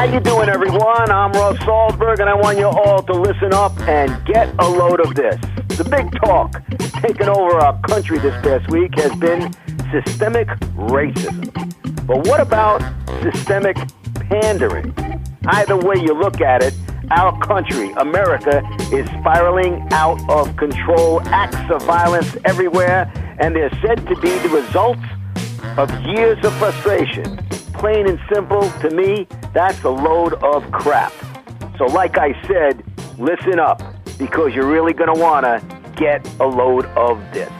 How you doing, everyone? I'm Russ Salzberg, and I want you all to listen up and get a load of this. The big talk taking over our country this past week has been systemic racism. But what about systemic pandering? Either way you look at it, our country, America, is spiraling out of control. Acts of violence everywhere, and they're said to be the results of years of frustration. Plain and simple, to me, that's a load of crap. So, like I said, listen up because you're really going to want to get a load of this.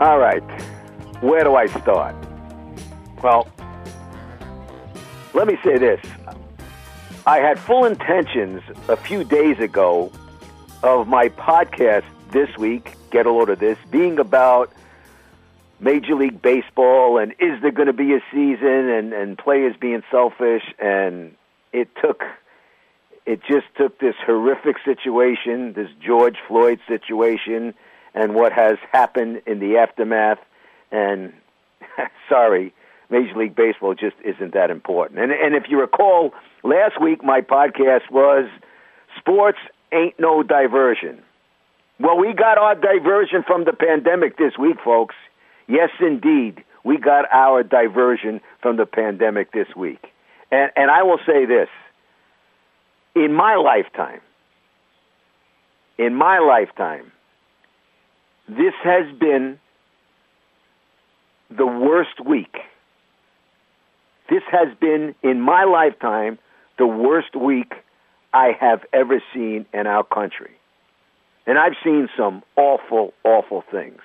All right, where do I start? Well, let me say this. I had full intentions a few days ago of my podcast this week, Get a Load of This, being about Major League Baseball and is there going to be a season and, and players being selfish. And it took, it just took this horrific situation, this George Floyd situation, and what has happened in the aftermath. And sorry, Major League Baseball just isn't that important. And and if you recall, last week my podcast was sports ain't no diversion. Well, we got our diversion from the pandemic this week, folks. Yes, indeed, we got our diversion from the pandemic this week. And and I will say this: in my lifetime, in my lifetime, this has been the worst week this has been, in my lifetime, the worst week I have ever seen in our country. And I've seen some awful, awful things.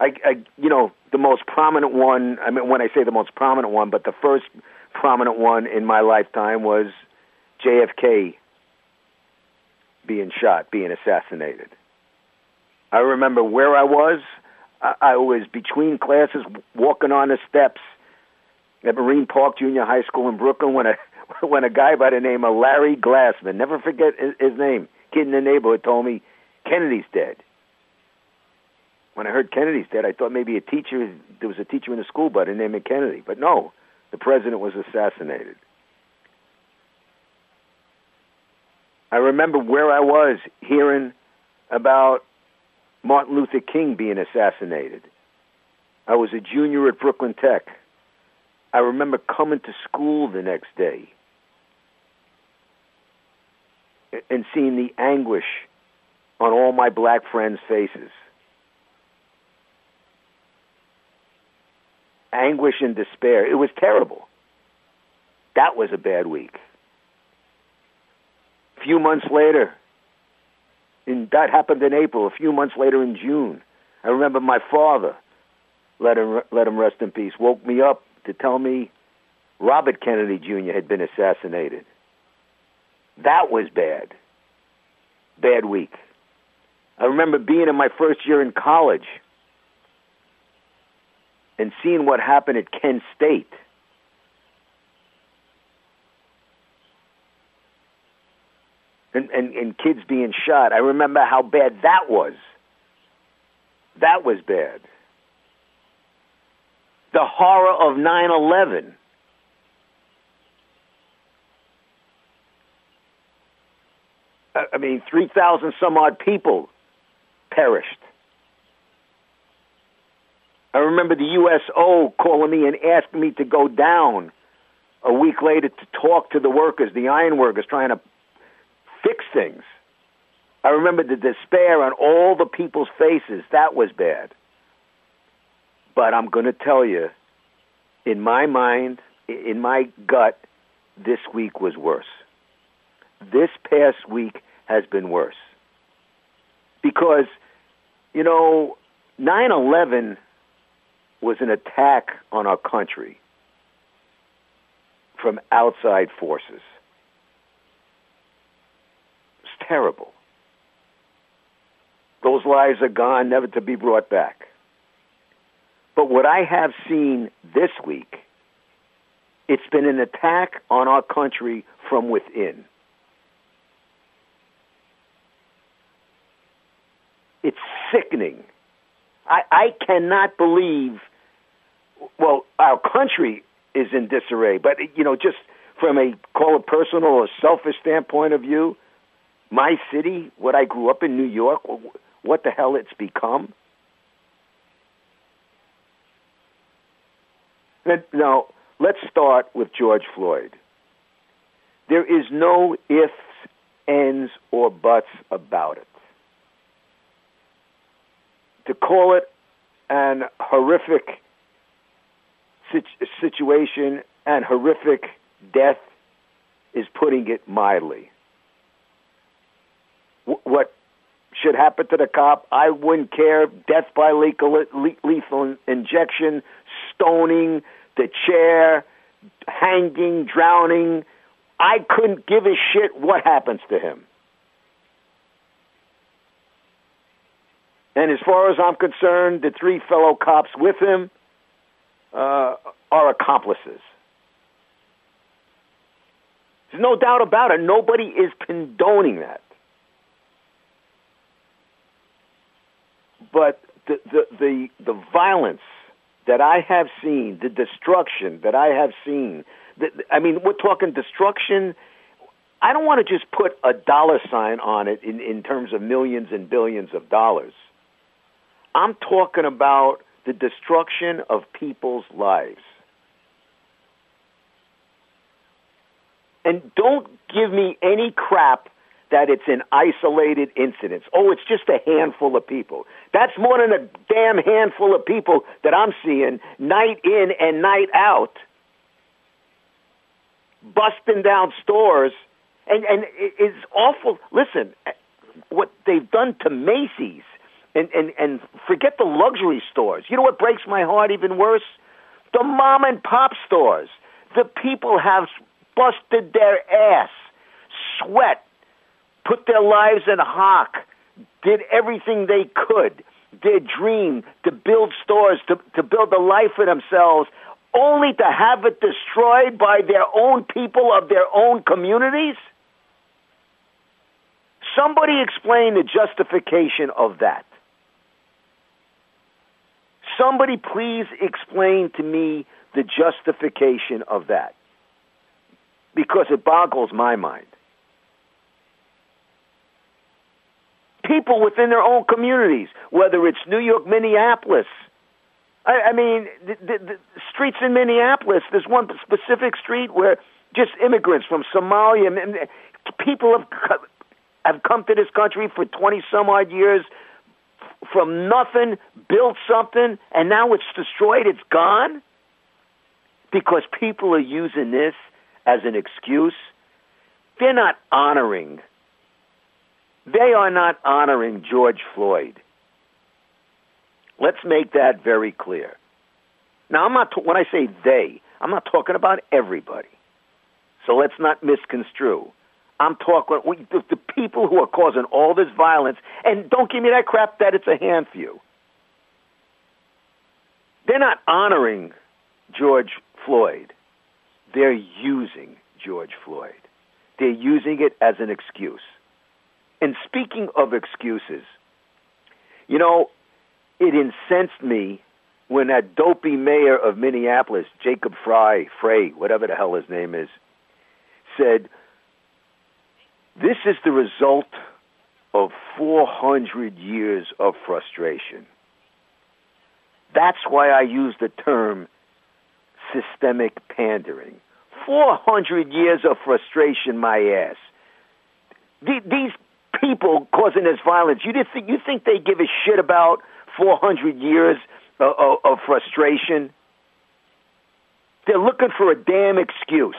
I, I, you know, the most prominent one, I mean, when I say the most prominent one, but the first prominent one in my lifetime was JFK being shot, being assassinated. I remember where I was. I, was between classes walking on the steps at Marine Park Junior High School in Brooklyn when a when a guy by the name of Larry Glassman, never forget his, name, kid in the neighborhood told me Kennedy's dead. When I heard Kennedy's dead, I thought maybe a teacher there was a teacher in the school by the name of Kennedy, but no, the president was assassinated. I remember where I was hearing about Martin Luther King being assassinated. I was a junior at Brooklyn Tech. I remember coming to school the next day and seeing the anguish on all my black friends' faces. Anguish and despair. It was terrible. That was a bad week. A few months later, and that happened in April. A few months later, in June, I remember my father, let him let him rest in peace, woke me up to tell me Robert Kennedy Jr. had been assassinated. That was bad. Bad week. I remember being in my first year in college and seeing what happened at Kent State. And, and, and kids being shot. I remember how bad that was. That was bad. The horror of 9 11. I mean, 3,000 some odd people perished. I remember the USO calling me and asking me to go down a week later to talk to the workers, the iron workers, trying to fix things. I remember the despair on all the people's faces. That was bad. But I'm going to tell you, in my mind, in my gut, this week was worse. This past week has been worse. Because, you know, 9 11 was an attack on our country from outside forces. It's terrible. Those lives are gone, never to be brought back. But what I have seen this week, it's been an attack on our country from within. It's sickening. I, I cannot believe well, our country is in disarray, but you know, just from a call it personal or selfish standpoint of view, my city, what I grew up in, New York, what the hell it's become. Now, let's start with George Floyd. There is no ifs, ands, or buts about it. To call it an horrific situation and horrific death is putting it mildly. What should happen to the cop? I wouldn't care. Death by lethal, lethal injection, stoning, the chair, hanging, drowning. I couldn't give a shit what happens to him. And as far as I'm concerned, the three fellow cops with him, uh, are accomplices. There's no doubt about it. Nobody is condoning that. But the, the, the, the violence that I have seen, the destruction that I have seen, the, I mean, we're talking destruction. I don't want to just put a dollar sign on it in, in terms of millions and billions of dollars. I'm talking about the destruction of people's lives. And don't give me any crap that it's an isolated incident. Oh, it's just a handful of people. That's more than a damn handful of people that I'm seeing night in and night out busting down stores. And, and it's awful. Listen, what they've done to Macy's and, and, and forget the luxury stores. You know what breaks my heart even worse? The mom and pop stores. The people have busted their ass, sweat, put their lives in hock, did everything they could, their dream to build stores, to, to build a life for themselves, only to have it destroyed by their own people of their own communities? Somebody explain the justification of that. Somebody please explain to me the justification of that. Because it boggles my mind. People within their own communities, whether it's New York, Minneapolis, I, I mean, the, the, the streets in Minneapolis, there's one specific street where just immigrants from Somalia, and people have have come to this country for 20 some odd years from nothing, built something, and now it's destroyed, it's gone? Because people are using this as an excuse. They're not honoring. They are not honoring George Floyd. Let's make that very clear. Now, I'm not, when I say they, I'm not talking about everybody. So let's not misconstrue. I'm talking the, the people who are causing all this violence, and don't give me that crap that it's a hand few. they're not honoring George Floyd. They're using George Floyd. They're using it as an excuse. And speaking of excuses, you know, it incensed me when that dopey mayor of Minneapolis, Jacob Fry, Frey, whatever the hell his name is, said, This is the result of 400 years of frustration. That's why I use the term systemic pandering. 400 years of frustration, my ass. These people causing this violence, you, think, you think they give a shit about 400 years of, of, of frustration? They're looking for a damn excuse.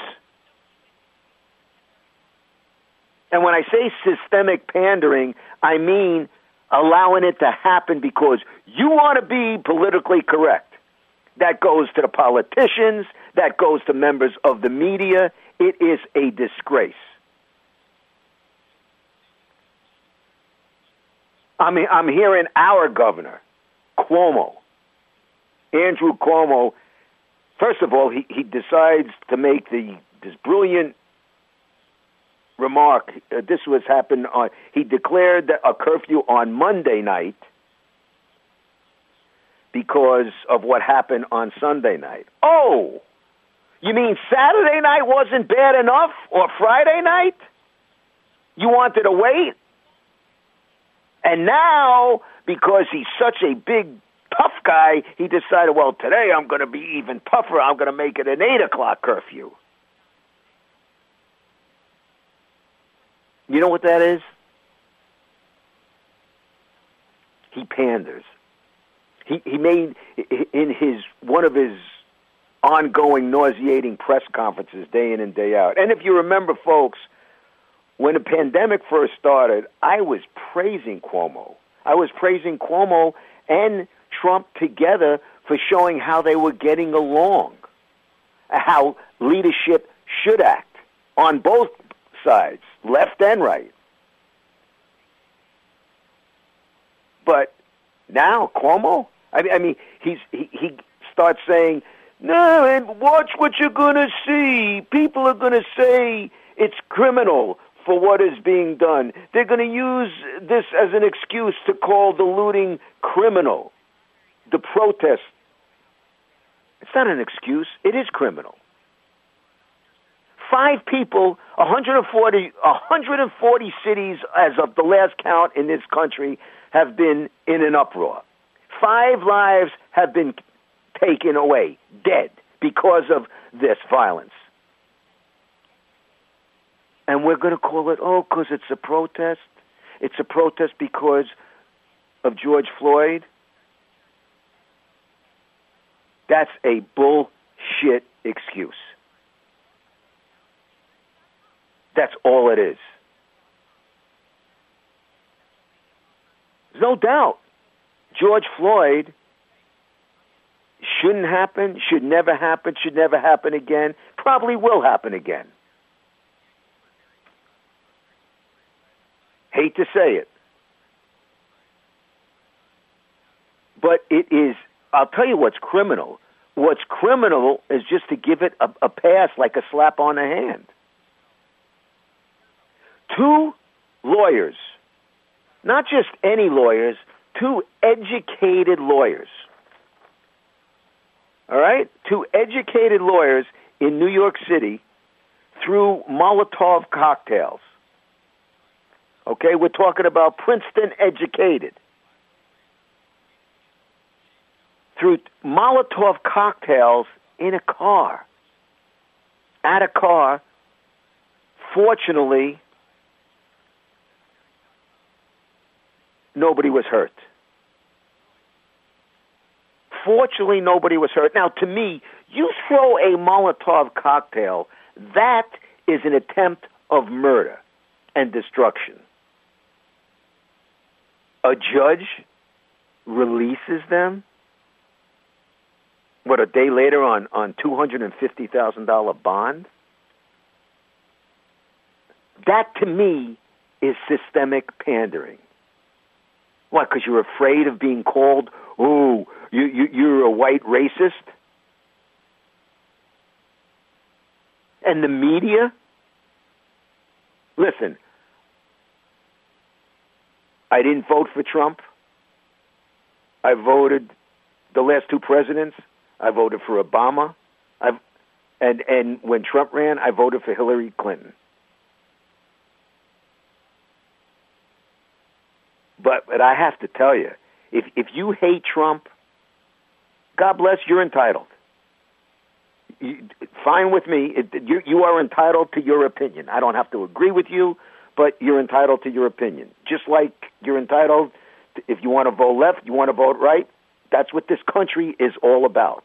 And when I say systemic pandering, I mean allowing it to happen because you want to be politically correct. That goes to the politicians, that goes to members of the media. It is a disgrace. I mean, I'm hearing our governor, Cuomo, Andrew Cuomo. First of all, he, he decides to make the this brilliant remark. Uh, this was happened on. He declared a curfew on Monday night because of what happened on Sunday night. Oh, you mean Saturday night wasn't bad enough, or Friday night? You wanted to wait, and now because he's such a big tough guy, he decided, well, today I'm going to be even tougher. I'm going to make it an eight o'clock curfew. You know what that is? He panders. He he made in his one of his ongoing nauseating press conferences day in and day out. And if you remember, folks, when the pandemic first started, I was praising Cuomo. I was praising Cuomo and Trump together for showing how they were getting along, how leadership should act on both sides, left and right. But now Cuomo, I mean, I mean he's he, he starts saying, "No, and watch what you're going to see. People are going to say it's criminal for what is being done. They're going to use this as an excuse to call the looting criminal, the protest. It's not an excuse. It is criminal five people, 140, 140 cities as of the last count in this country have been in an uproar. Five lives have been taken away, dead, because of this violence. And we're going to call it, oh, because it's a protest. It's a protest because of George Floyd. That's a bullshit excuse. That's all it is. There's no doubt George Floyd shouldn't happen, should never happen, should never happen again, probably will happen again. Hate to say it. But it is, I'll tell you what's criminal. What's criminal is just to give it a, a pass like a slap on the hand two lawyers, not just any lawyers, two educated lawyers. All right? Two educated lawyers in New York City threw Molotov cocktails. Okay, we're talking about Princeton educated. Threw Molotov cocktails in a car. At a car. Fortunately, nobody was hurt. Fortunately, nobody was hurt. Now, to me, you throw a Molotov cocktail, that is an attempt of murder and destruction. A judge releases them, what, a day later on, on $250,000 bond? That, to me, is systemic pandering. What? Because you're afraid of being called, "Oh, you, you you're a white racist." And the media. Listen, I didn't vote for Trump. I voted the last two presidents. I voted for Obama. I've, and and when Trump ran, I voted for Hillary Clinton. But but I have to tell you, if if you hate Trump, God bless, you're entitled. You, fine with me. It, you you are entitled to your opinion. I don't have to agree with you, but you're entitled to your opinion. Just like you're entitled, to, if you want to vote left, you want to vote right. That's what this country is all about.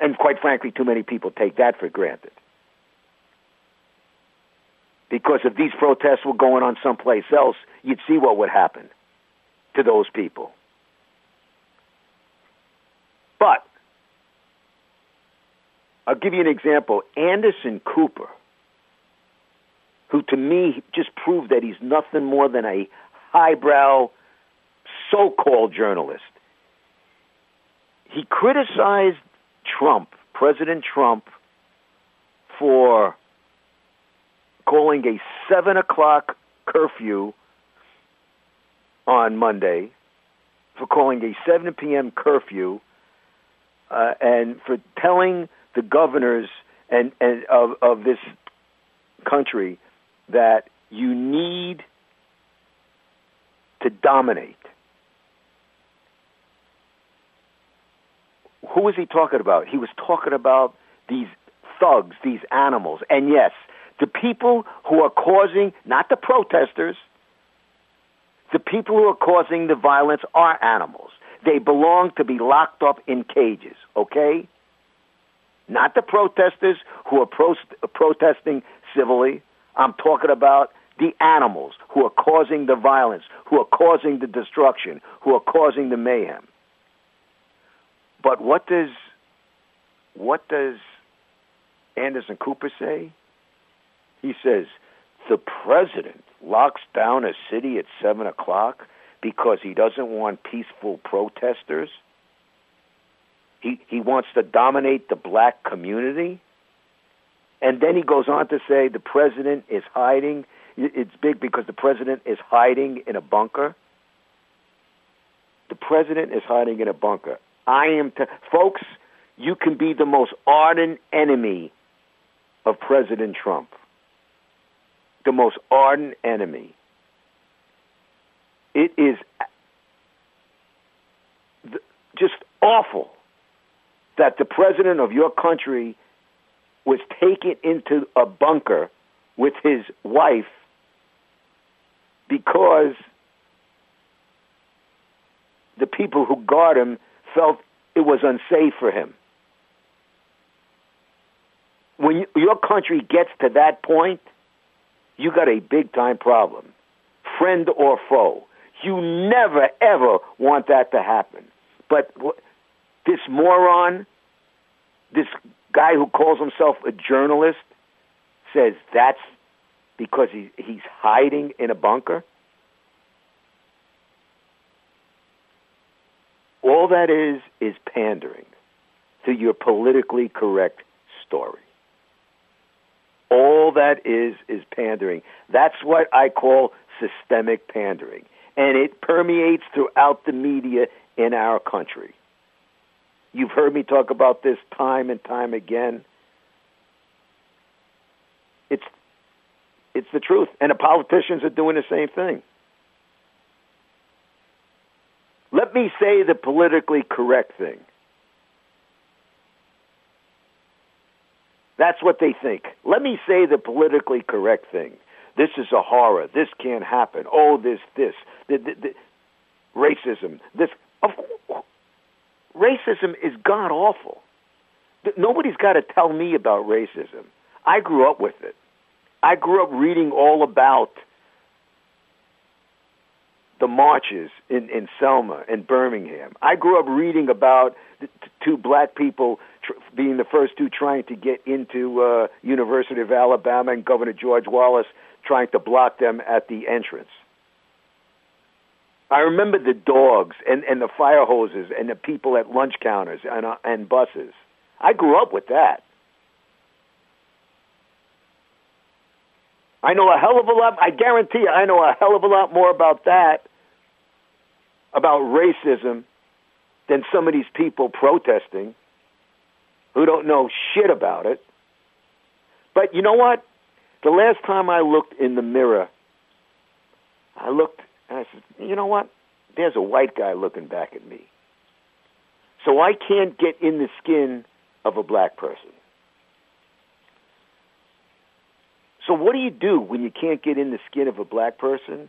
And quite frankly, too many people take that for granted. Because if these protests were going on someplace else, you'd see what would happen to those people. But I'll give you an example. Anderson Cooper, who to me just proved that he's nothing more than a highbrow so called journalist. He criticized Trump, President Trump, for calling a 7 o'clock curfew on Monday, for calling a 7 p.m. curfew, uh, and for telling the governors and, and of, of this country that you need to dominate. Who was he talking about? He was talking about these thugs, these animals. And yes, the people who are causing, not the protesters, the people who are causing the violence are animals. They belong to be locked up in cages, okay? Not the protesters who are pro- protesting civilly. I'm talking about the animals who are causing the violence, who are causing the destruction, who are causing the mayhem. But what does what does Anderson Cooper say? He says the president locks down a city at seven o'clock because he doesn't want peaceful protesters. He he wants to dominate the black community. And then he goes on to say the president is hiding. It's big because the president is hiding in a bunker. The president is hiding in a bunker. I am, to folks, you can be the most ardent enemy of President Trump. The most ardent enemy. It is just awful that the president of your country was taken into a bunker with his wife because the people who guard him felt it was unsafe for him. When you, your country gets to that point, you got a big time problem, friend or foe. You never ever want that to happen. But this moron, this guy who calls himself a journalist, says that's because he, he's hiding in a bunker. All that is is pandering to your politically correct story. All that is is pandering. That's what I call systemic pandering. And it permeates throughout the media in our country. You've heard me talk about this time and time again. It's it's the truth. And the politicians are doing the same thing. Let me say the politically correct thing. That's what they think. Let me say the politically correct thing. This is a horror. This can't happen. Oh, this, this, the, the, the, racism. This, of, racism is god awful. Nobody's got to tell me about racism. I grew up with it. I grew up reading all about the marches in, in Selma and Birmingham. I grew up reading about the t- two black people tr- being the first two trying to get into uh, University of Alabama and Governor George Wallace trying to block them at the entrance. I remember the dogs and, and the fire hoses and the people at lunch counters and, uh, and buses. I grew up with that. I know a hell of a lot. I guarantee you, I know a hell of a lot more about that, about racism, than some of these people protesting who don't know shit about it. But you know what? The last time I looked in the mirror, I looked and I said, you know what? There's a white guy looking back at me. So I can't get in the skin of a black person. So what do you do when you can't get in the skin of a black person?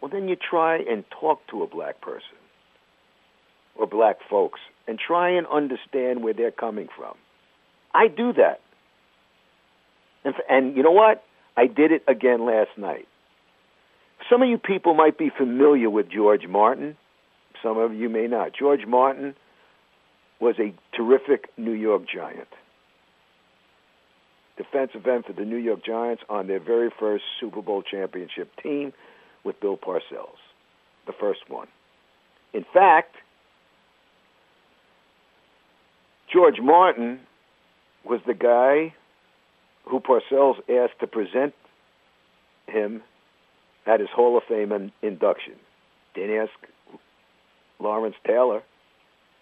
Well, then you try and talk to a black person or black folks and try and understand where they're coming from. I do that. And, and you know what? I did it again last night. Some of you people might be familiar with George Martin. Some of you may not. George Martin was a terrific New York Giant. Defensive end for the New York Giants on their very first Super Bowl championship team with Bill Parcells, the first one. In fact, George Martin was the guy who Parcells asked to present him at his Hall of Fame in, induction. Didn't ask Lawrence Taylor,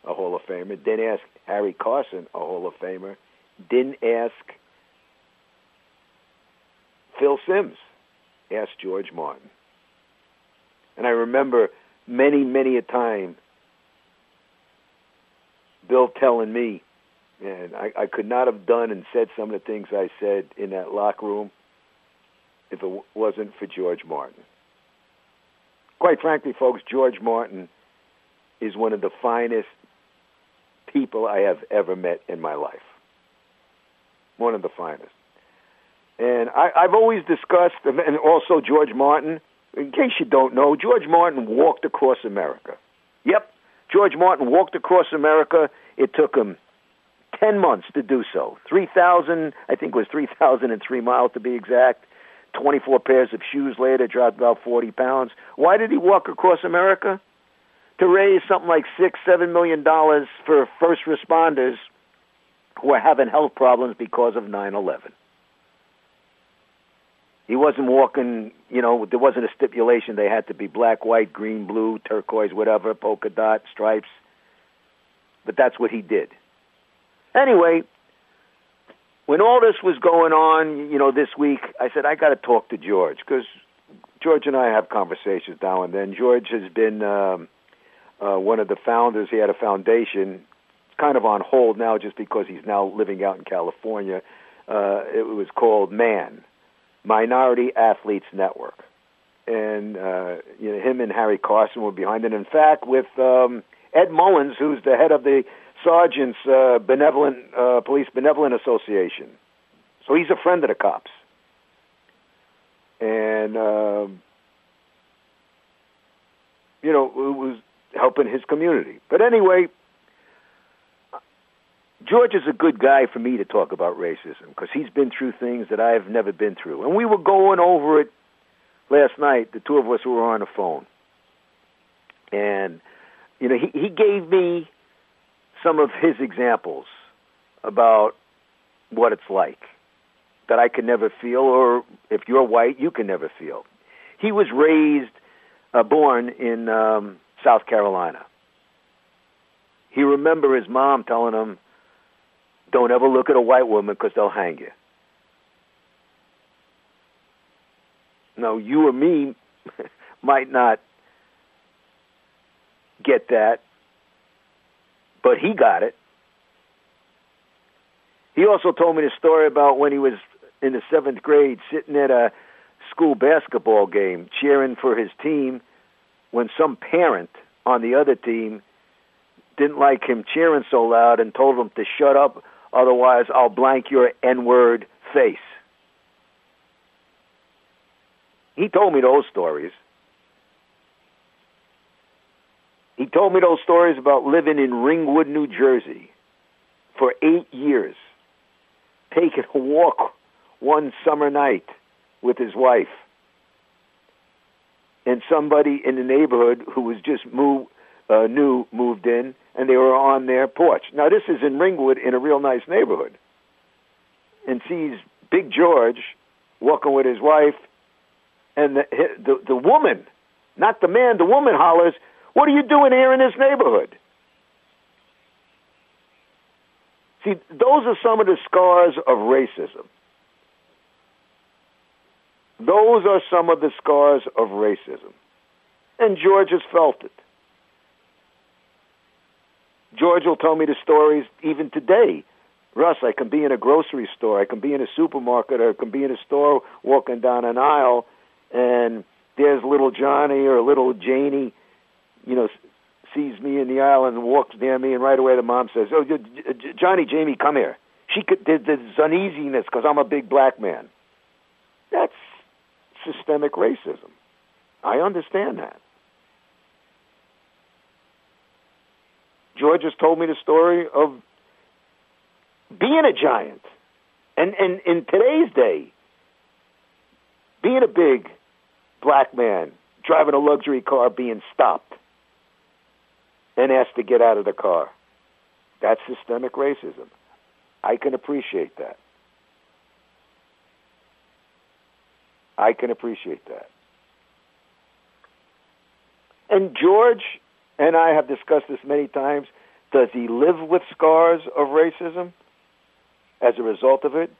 a Hall of Famer. Didn't ask Harry Carson, a Hall of Famer. Didn't ask Phil Simms. Asked George Martin. And I remember many, many a time Bill telling me, and I, I could not have done and said some of the things I said in that locker room if it wasn't for George Martin. Quite frankly, folks, George Martin is one of the finest people I have ever met in my life. One of the finest. And I, I've always discussed, and also George Martin, in case you don't know, George Martin walked across America. Yep, George Martin walked across America. It took him 10 months to do so. 3,000, I think it was 3,003 miles to be exact. 24 pairs of shoes later, dropped about 40 pounds. Why did he walk across America? To raise something like six, seven million dollars for first responders who are having health problems because of 9 11. He wasn't walking, you know, there wasn't a stipulation they had to be black, white, green, blue, turquoise, whatever, polka dot, stripes. But that's what he did. Anyway, when all this was going on, you know, this week, I said I got to talk to George because George and I have conversations now and then. George has been um, uh, one of the founders. He had a foundation, kind of on hold now, just because he's now living out in California. Uh, it was called Man, Minority Athletes Network, and uh, you know, him and Harry Carson were behind it. In fact, with um, Ed Mullins, who's the head of the Sergeants uh, Benevolent uh, Police Benevolent Association. So he's a friend of the cops, and uh, you know was helping his community. But anyway, George is a good guy for me to talk about racism because he's been through things that I've never been through, and we were going over it last night. The two of us were on the phone, and you know he he gave me some of his examples about what it's like that I could never feel, or if you're white, you can never feel. He was raised, uh, born in um, South Carolina. He remember his mom telling him, "Don't ever look at a white woman because they'll hang you." Now, you or me might not get that but he got it. He also told me the story about when he was in the seventh grade sitting at a school basketball game cheering for his team when some parent on the other team didn't like him cheering so loud and told him to shut up, otherwise I'll blank your N word face. He told me those stories. He told me those stories about living in Ringwood, New Jersey for eight years, taking a walk one summer night with his wife and somebody in the neighborhood who was just uh, new moved in, and they were on their porch. Now this is in Ringwood, in a real nice neighborhood, and sees Big George walking with his wife, and the the, the woman, not the man, the woman hollers, "What are you doing here in this neighborhood?" See, those are some of the scars of racism. Those are some of the scars of racism. And George has felt it. George will tell me the stories even today. Russ, I can be in a grocery store, I can be in a supermarket, or I can be in a store walking down an aisle, and there's little Johnny or little Janie, you know, sees me in the aisle and walks near me, and right away the mom says, "Oh, Johnny, Jamie, come here." She could, there's uneasiness because I'm a big black man. That's systemic racism. I understand that. George has told me the story of being a giant. And, and in today's day, being a big black man, driving a luxury car, being stopped and asked to get out of the car. That's systemic racism. I can appreciate that. I can appreciate that. And George and I have discussed this many times. Does he live with scars of racism as a result of it?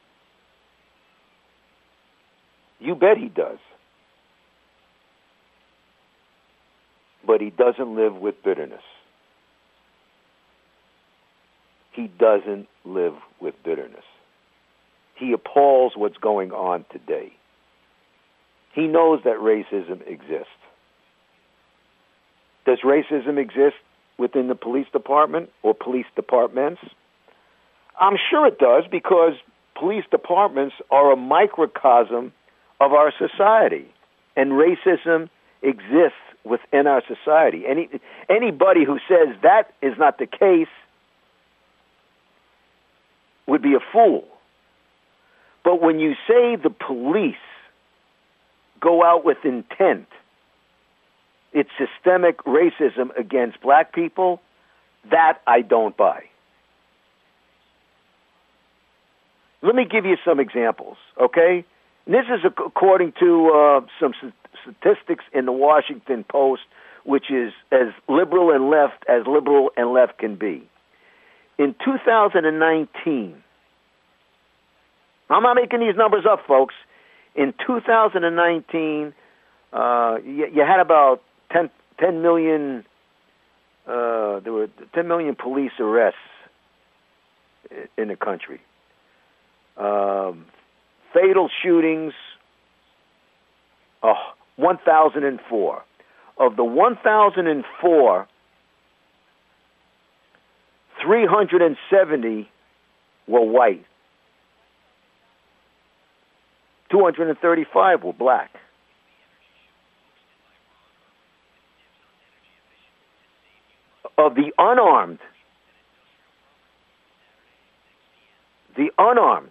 You bet he does. But he doesn't live with bitterness. He doesn't live with bitterness. He appalls what's going on today. He knows that racism exists. Does racism exist within the police department or police departments? I'm sure it does because police departments are a microcosm of our society, and racism exists within our society. Any anybody who says that is not the case would be a fool. But when you say the police go out with intent. It's systemic racism against black people. That I don't buy. Let me give you some examples, okay? And this is according to uh, some statistics in the Washington Post, which is as liberal and left as liberal and left can be. In 2019, I'm not making these numbers up, folks in 2019, uh, you, you, had about 10, 10 million. Uh, there were 10 million police arrests in the country. Um, fatal shootings, oh, 1,004. Of the 1,004, 370 were white. 235 were black. Of the unarmed, the unarmed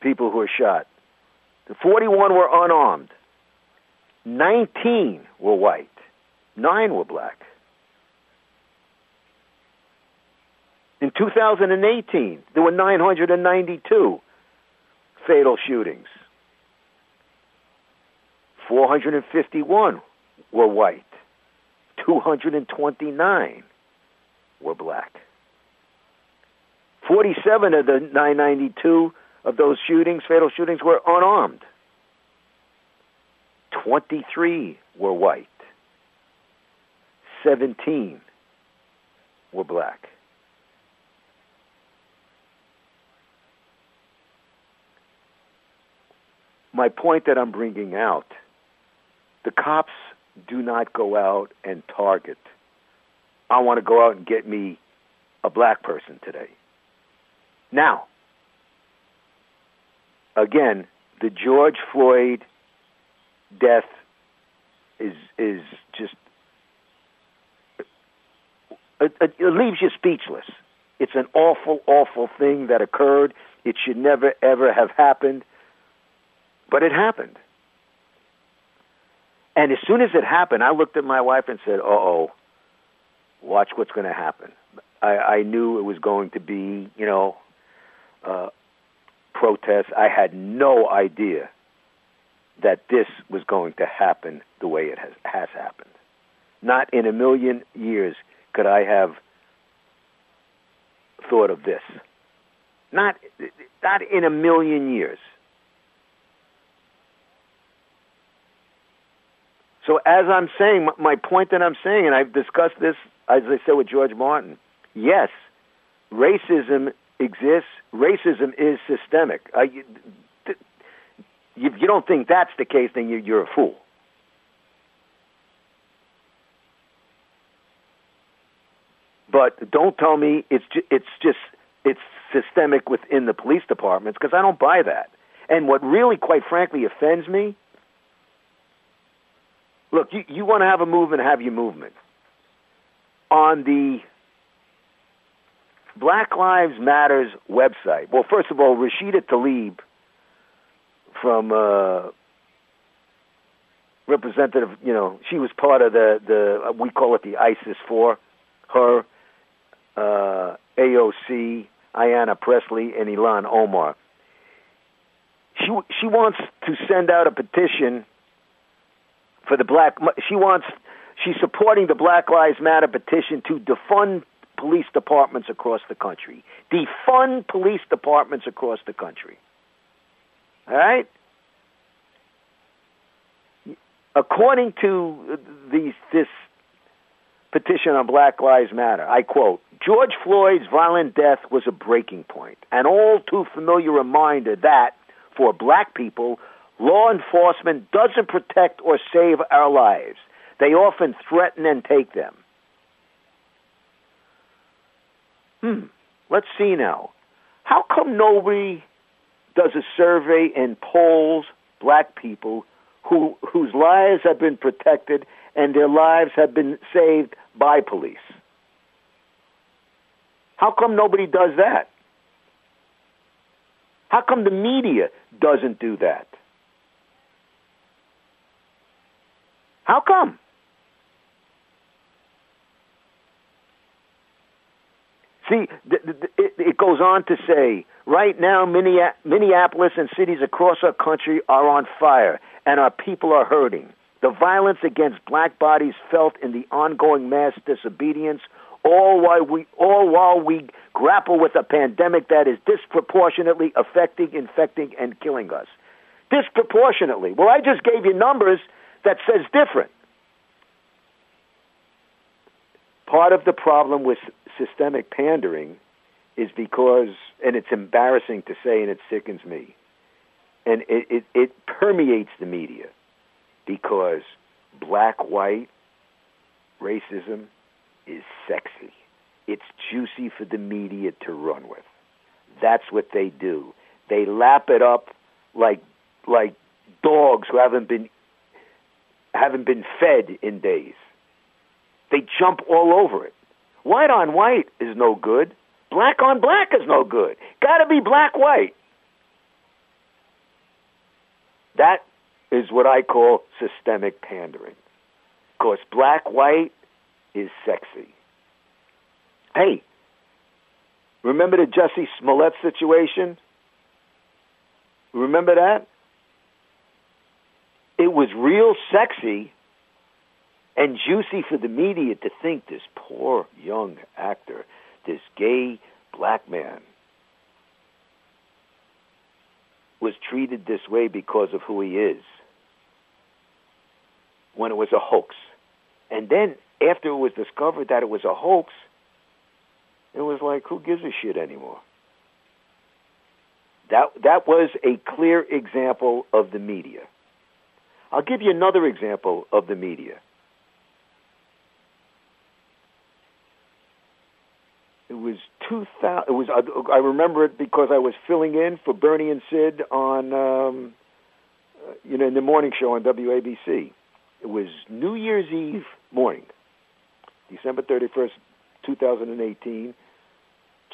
people who were shot, the 41 were unarmed. 19 were white. 9 were black. In 2018, there were 992 fatal shootings. 451 were white. 229 were black. 47 of the 992 of those shootings, fatal shootings, were unarmed. 23 were white. 17 were black. My point that I'm bringing out the cops do not go out and target. I want to go out and get me a black person today. Now, again, the George Floyd death is is just it, it, leaves you speechless. It's an awful, awful thing that occurred. It should never, ever have happened. But it happened. And as soon as it happened, I looked at my wife and said, "Uh oh, watch what's going to happen." I, I knew it was going to be, you know, uh, protests. I had no idea that this was going to happen the way it has, has happened. Not in a million years could I have thought of this. Not, not in a million years. So as I'm saying, my point that I'm saying, and I've discussed this, as I said with George Martin, yes, racism exists. Racism is systemic. If you don't think that's the case, then you're a fool. But don't tell me it's it's just it's systemic within the police departments because I don't buy that. And what really, quite frankly, offends me. Look, you, you want to have a movement, have your movement. On the Black Lives Matters website, well, first of all, Rashida Tlaib from uh, representative, you know, she was part of the the we call it the ISIS four, her, uh, AOC, Ayanna Pressley, and Ilhan Omar. She she wants to send out a petition for the black. She wants she's supporting the Black Lives Matter petition to defund police departments across the country. Defund police departments across the country. All right? According to these, this petition on Black Lives Matter, I quote, George Floyd's violent death was a breaking point, an all too familiar reminder that, for black people, law enforcement doesn't protect or save our lives. They often threaten and take them. Hmm, let's see now. How come nobody does a survey and polls black people who whose lives have been protected and their lives have been saved by police? How come nobody does that? How come the media doesn't do that? How come? See, it goes on to say, right now, Minneapolis and cities across our country are on fire, and our people are hurting. The violence against black bodies felt in the ongoing mass disobedience, all while we all while we grapple with a pandemic that is disproportionately affecting, infecting, and killing us. Disproportionately. Well, I just gave you numbers that says different. Part of the problem with systemic pandering is because, and it's embarrassing to say, and it sickens me, and it, it, it permeates the media because black white racism is sexy. It's juicy for the media to run with. That's what they do. They lap it up like like dogs who haven't been haven't been fed in days. They jump all over it. White on white is no good. Black on black is no good. Got to be black white. That is what I call systemic pandering. Because black white is sexy. Hey, remember the Jussie Smollett situation? Remember that? It was real sexy and juicy for the media to think this poor young actor, this gay black man, was treated this way because of who he is when it was a hoax. And then after it was discovered that it was a hoax, it was like, who gives a shit anymore? That that was a clear example of the media. I'll give you another example of the media. It was 2000. It was. I remember it because I was filling in for Bernie and Sid on, um, you know, in the morning show on WABC. It was New Year's Eve morning, December 31st, 2018.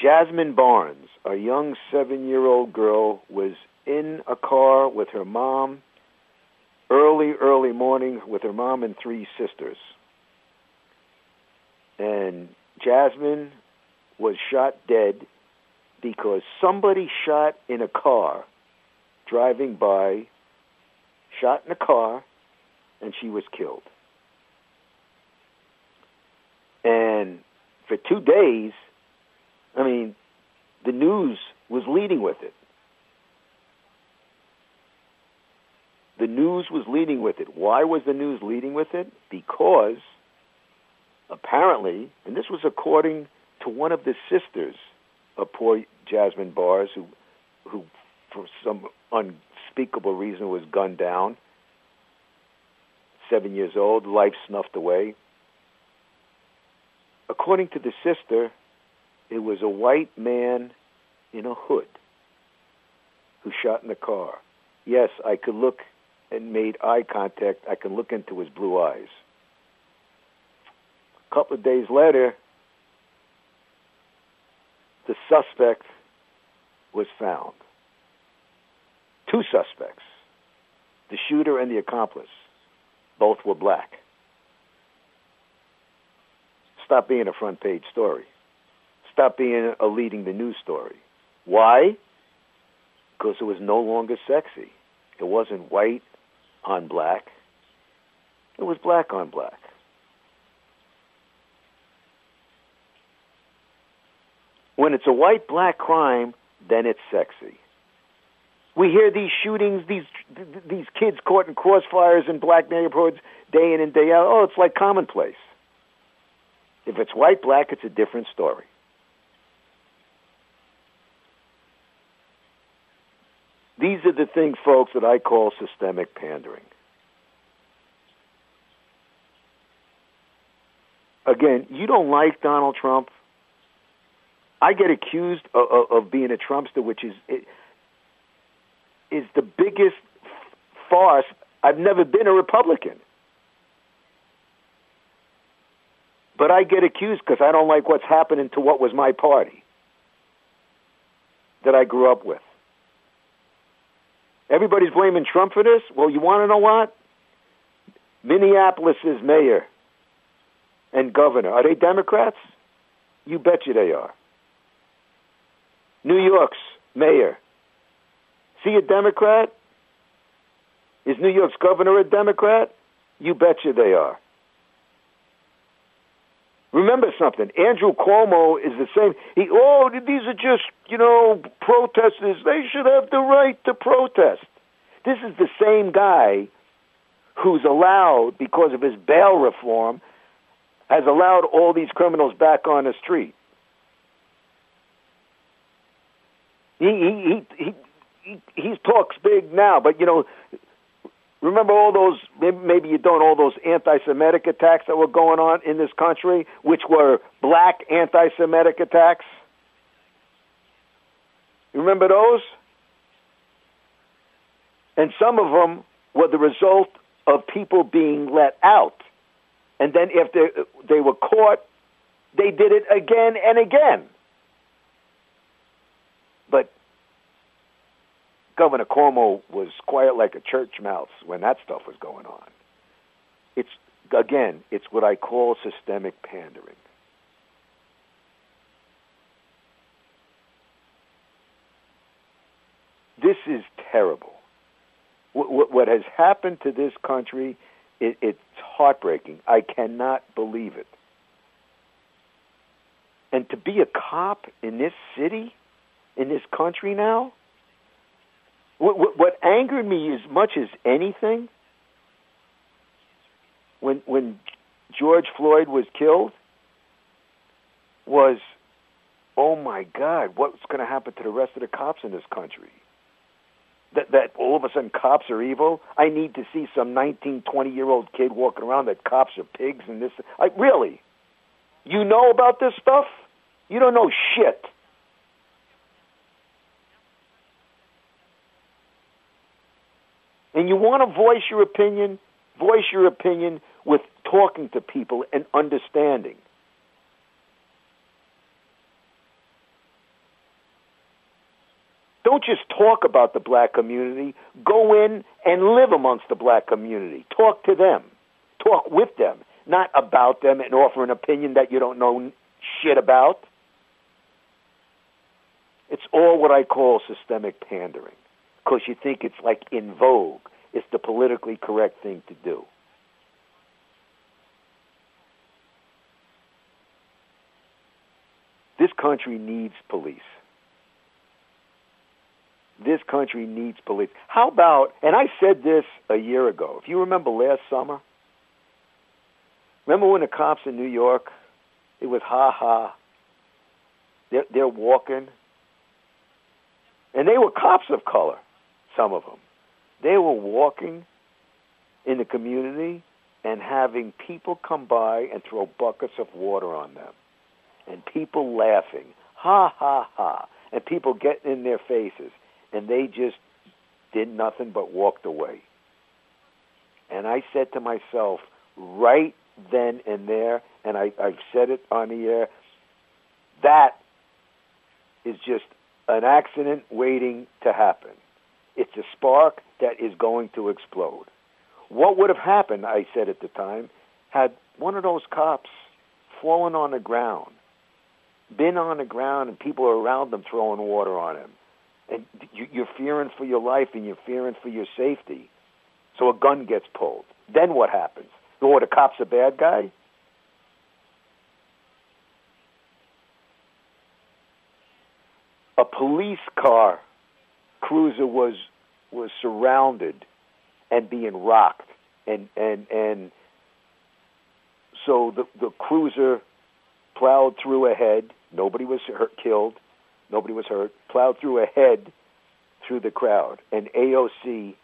Jasmine Barnes, a young seven-year-old girl, was in a car with her mom early, early morning with her mom and three sisters. And Jasmine was shot dead because somebody shot in a car driving by, shot in a car, and she was killed. And for two days, I mean, the news was leading with it. The news was leading with it. Why was the news leading with it? Because apparently, and this was according to one of the sisters of poor Jasmine Barnes, who, who for some unspeakable reason was gunned down. Seven years old, life snuffed away. According to the sister, it was a white man in a hood who shot in the car. Yes, I could look and made eye contact. I can look into his blue eyes. A couple of days later, the suspect was found. Two suspects, the shooter and the accomplice. Both were black. Stop being a front page story. Stop being a leading the news story. Why? Because it was no longer sexy. It wasn't white on black. It was black on black. When it's a white black crime, then it's sexy. We hear these shootings, these these kids caught in crossfires in black neighborhoods day in and day out. Oh, it's like commonplace. If it's white black, it's a different story. These are the things, folks, that I call systemic pandering. Again, you don't like Donald Trump. I get accused of, of, of being a Trumpster, which is is the biggest farce. I've never been a Republican, but I get accused because I don't like what's happening to what was my party that I grew up with. Everybody's blaming Trump for this. Well, you want to know what? Minneapolis's mayor and governor are they Democrats? You bet you they are. New York's mayor. See a Democrat? Is New York's governor a Democrat? You bet you they are. Remember something. Andrew Cuomo is the same. He, oh, these are just, you know, protesters. They should have the right to protest. This is the same guy who's allowed, because of his bail reform, has allowed all these criminals back on the street. He he he he he talks big now, but you know, Remember all those, maybe you don't, all those anti Semitic attacks that were going on in this country, which were black anti Semitic attacks? You remember those? And some of them were the result of people being let out. And then if they, they were caught, they did it again and again. But Governor Cuomo was quiet like a church mouse when that stuff was going on. It's again, it's what I call systemic pandering. This is terrible. What, what has happened to this country, it, it's heartbreaking. I cannot believe it. And to be a cop in this city, in this country now, what, what, angered me as much as anything when when George Floyd was killed was, oh my God, what's going to happen to the rest of the cops in this country? That that all of a sudden cops are evil. I need to see some 19, 20 year old kid walking around that cops are pigs and this. I really, you know about this stuff? You don't know shit. And you want to voice your opinion, voice your opinion with talking to people and understanding. Don't just talk about the black community. Go in and live amongst the black community. Talk to them. Talk with them, not about them and offer an opinion that you don't know shit about. It's all what I call systemic pandering because you think it's like in vogue. It's the politically correct thing to do. This country needs police. This country needs police. How about, and I said this a year ago, if you remember last summer, remember when the cops in New York, it was ha ha. They're, they're walking, and they were cops of color, some of them. They were walking in the community and having people come by and throw buckets of water on them and people laughing, ha ha ha, and people getting in their faces, and they just did nothing but walked away. And I said to myself, right then and there, and I, I've said it on the air, that is just an accident waiting to happen. It's a spark that is going to explode. What would have happened, I said at the time, had one of those cops fallen on the ground been on the ground and people around them throwing water on him. And you're fearing for your life and you're fearing for your safety. So a gun gets pulled. Then what happens? Oh, the cop's a bad guy? A police car cruiser was was surrounded and being rocked and and and so the the cruiser plowed through ahead. Nobody was hurt, killed. Nobody was hurt. Plowed through ahead through the crowd. And AOC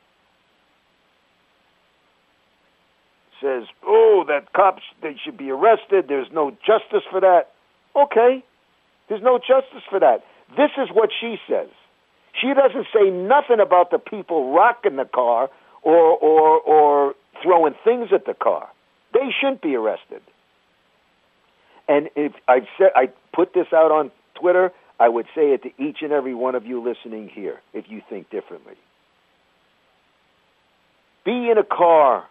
says, "Oh, that cops they should be arrested. There's no justice for that." Okay, there's no justice for that. This is what she says. She doesn't say nothing about the people rocking the car or or or throwing things at the car. They shouldn't be arrested. And if I said I put this out on Twitter, I would say it to each and every one of you listening here if you think differently. Be in a car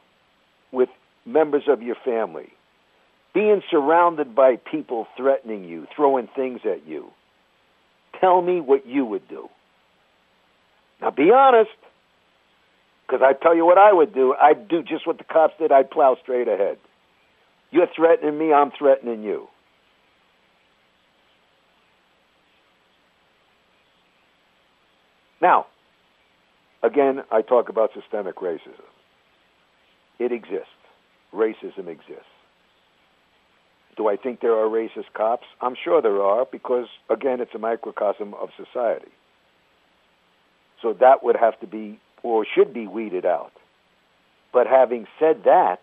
with members of your family. Being surrounded by people threatening you, throwing things at you. Tell me what you would do. Now be honest, because I tell you what I would do. I'd do just what the cops did. I'd plow straight ahead. You're threatening me, I'm threatening you. Now, again, I talk about systemic racism. It exists. Racism exists. Do I think there are racist cops? I'm sure there are because, again, it's a microcosm of society. So that would have to be, or should be, weeded out. But having said that,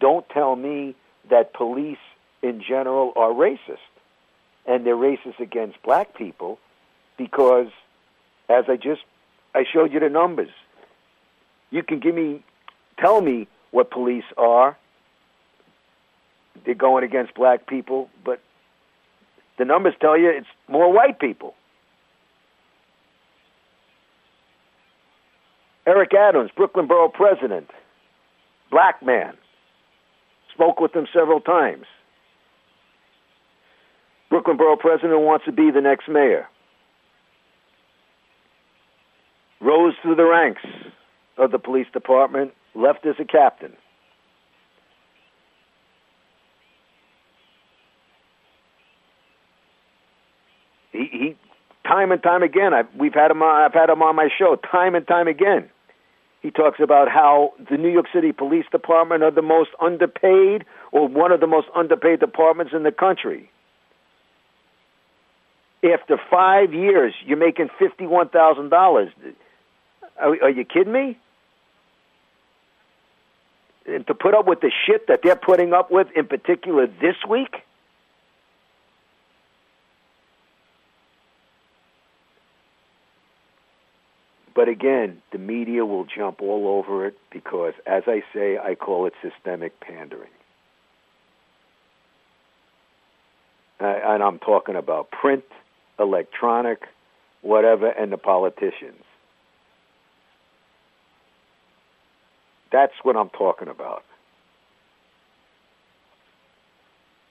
don't tell me that police in general are racist and they're racist against black people because as I just I showed you the numbers. You can give me tell me what police are. They're going against black people, but the numbers tell you it's more white people. Eric Adams, Brooklyn Borough President, black man. Spoke with him several times. Brooklyn Borough President wants to be the next mayor. Rose through the ranks of the police department, left as a captain. He, he time and time again, I've, we've had him on, I've had him on my show time and time again. He talks about how the New York City Police Department are the most underpaid or one of the most underpaid departments in the country. After five years, you're making fifty-one thousand dollars. Are, are you kidding me? And to put up with the shit that they're putting up with, in particular this week. But again, the media will jump all over it because, as I say, I call it systemic pandering. Uh, and I'm talking about print, electronic, whatever, and the politicians. That's what I'm talking about.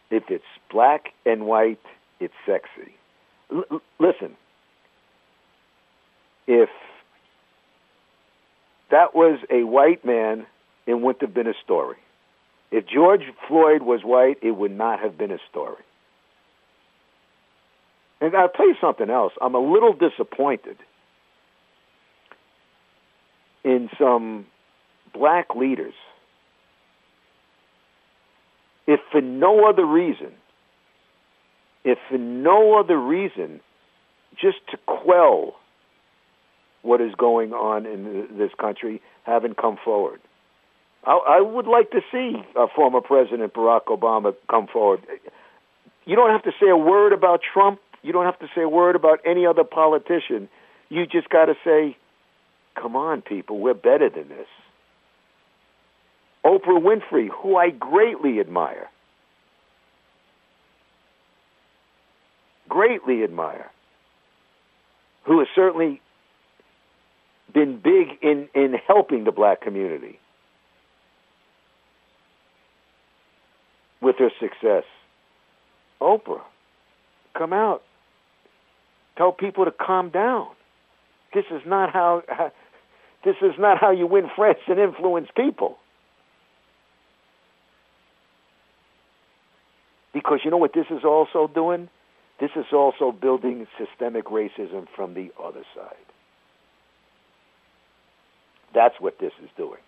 If it's black and white, it's sexy. L- listen, if that was a white man, it wouldn't have been a story. If George Floyd was white, it would not have been a story. And I'll tell you something else. I'm a little disappointed in some black leaders. If for no other reason, if for no other reason, just to quell what is going on in this country, haven't come forward. I, I would like to see a former President Barack Obama come forward. You don't have to say a word about Trump. You don't have to say a word about any other politician. You just got to say, come on, people, we're better than this. Oprah Winfrey, who I greatly admire. Greatly admire. Who has certainly been big in, in helping the black community with her success. Oprah, come out. Tell people to calm down. This is not how, how this is not how you win friends and influence people. Because you know what this is also doing? This is also building systemic racism from the other side. That's what this is doing.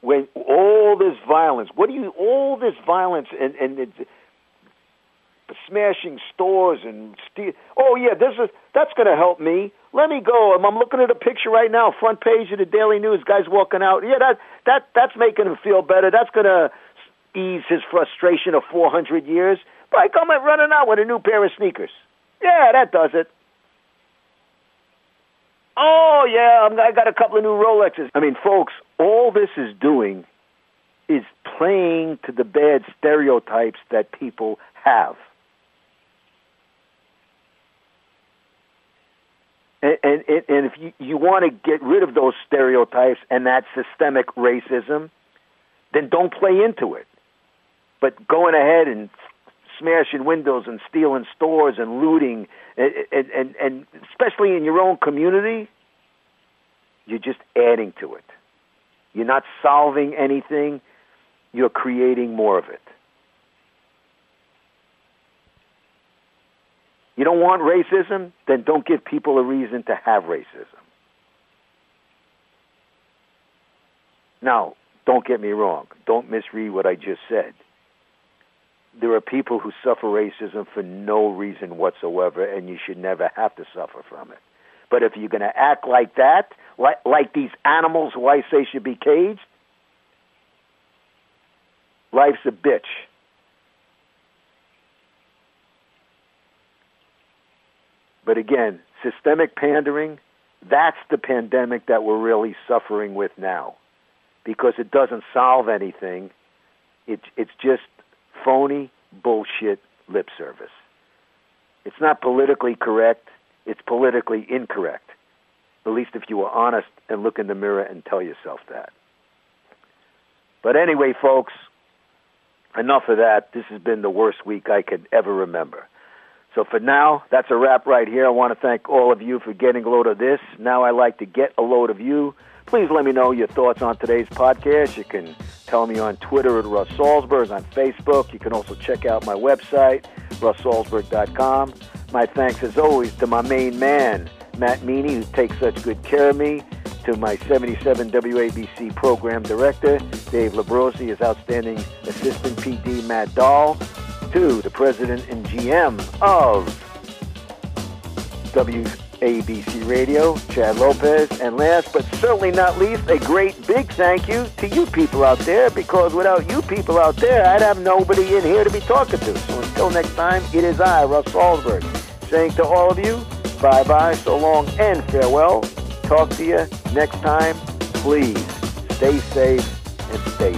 When all this violence, what do you, all this violence and, and it, smashing stores and steal. Oh yeah, this is that's going to help me. Let me go. I'm, I'm looking at a picture right now, front page of the Daily News. Guys walking out. Yeah, that that that's making him feel better. That's going to ease his frustration of 400 years. By come running out with a new pair of sneakers. Yeah, that does it. Oh yeah, I got a couple of new Rolexes. I mean, folks, all this is doing is playing to the bad stereotypes that people have. And, and, and if you, you want to get rid of those stereotypes and that systemic racism, then don't play into it. But going ahead and smashing windows and stealing stores and looting, and, and, and especially in your own community, you're just adding to it. You're not solving anything, you're creating more of it. You don't want racism? Then don't give people a reason to have racism. Now, don't get me wrong. Don't misread what I just said. There are people who suffer racism for no reason whatsoever, and you should never have to suffer from it. But if you're going to act like that, like, like these animals who I say should be caged, life's a bitch. But again, systemic pandering, that's the pandemic that we're really suffering with now because it doesn't solve anything. It, it's just phony bullshit lip service. It's not politically correct, it's politically incorrect. At least if you were honest and look in the mirror and tell yourself that. But anyway, folks, enough of that. This has been the worst week I could ever remember. So for now, that's a wrap right here. I want to thank all of you for getting a load of this. Now I like to get a load of you. Please let me know your thoughts on today's podcast. You can tell me on Twitter at Russ Salzberg, on Facebook. You can also check out my website, russsalzberg.com. My thanks, as always, to my main man, Matt Meany, who takes such good care of me, to my 77 WABC program director, Dave Labrozzi, his outstanding assistant PD, Matt Dahl, to the president and GM of WABC Radio, Chad Lopez, and last but certainly not least, a great big thank you to you people out there because without you people out there, I'd have nobody in here to be talking to. So until next time, it is I, Russ Salzberg, saying to all of you, bye bye, so long, and farewell. Talk to you next time. Please stay safe and stay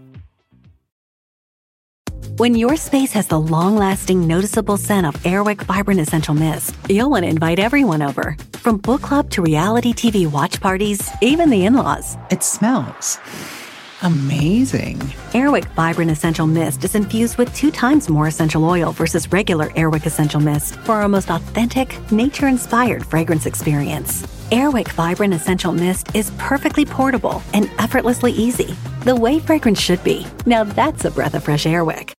When your space has the long lasting, noticeable scent of Airwick Vibrant Essential Mist, you'll want to invite everyone over. From book club to reality TV watch parties, even the in laws. It smells amazing. Airwick Vibrant Essential Mist is infused with two times more essential oil versus regular Airwick Essential Mist for our most authentic, nature inspired fragrance experience. Airwick Vibrant Essential Mist is perfectly portable and effortlessly easy, the way fragrance should be. Now that's a breath of fresh Airwick.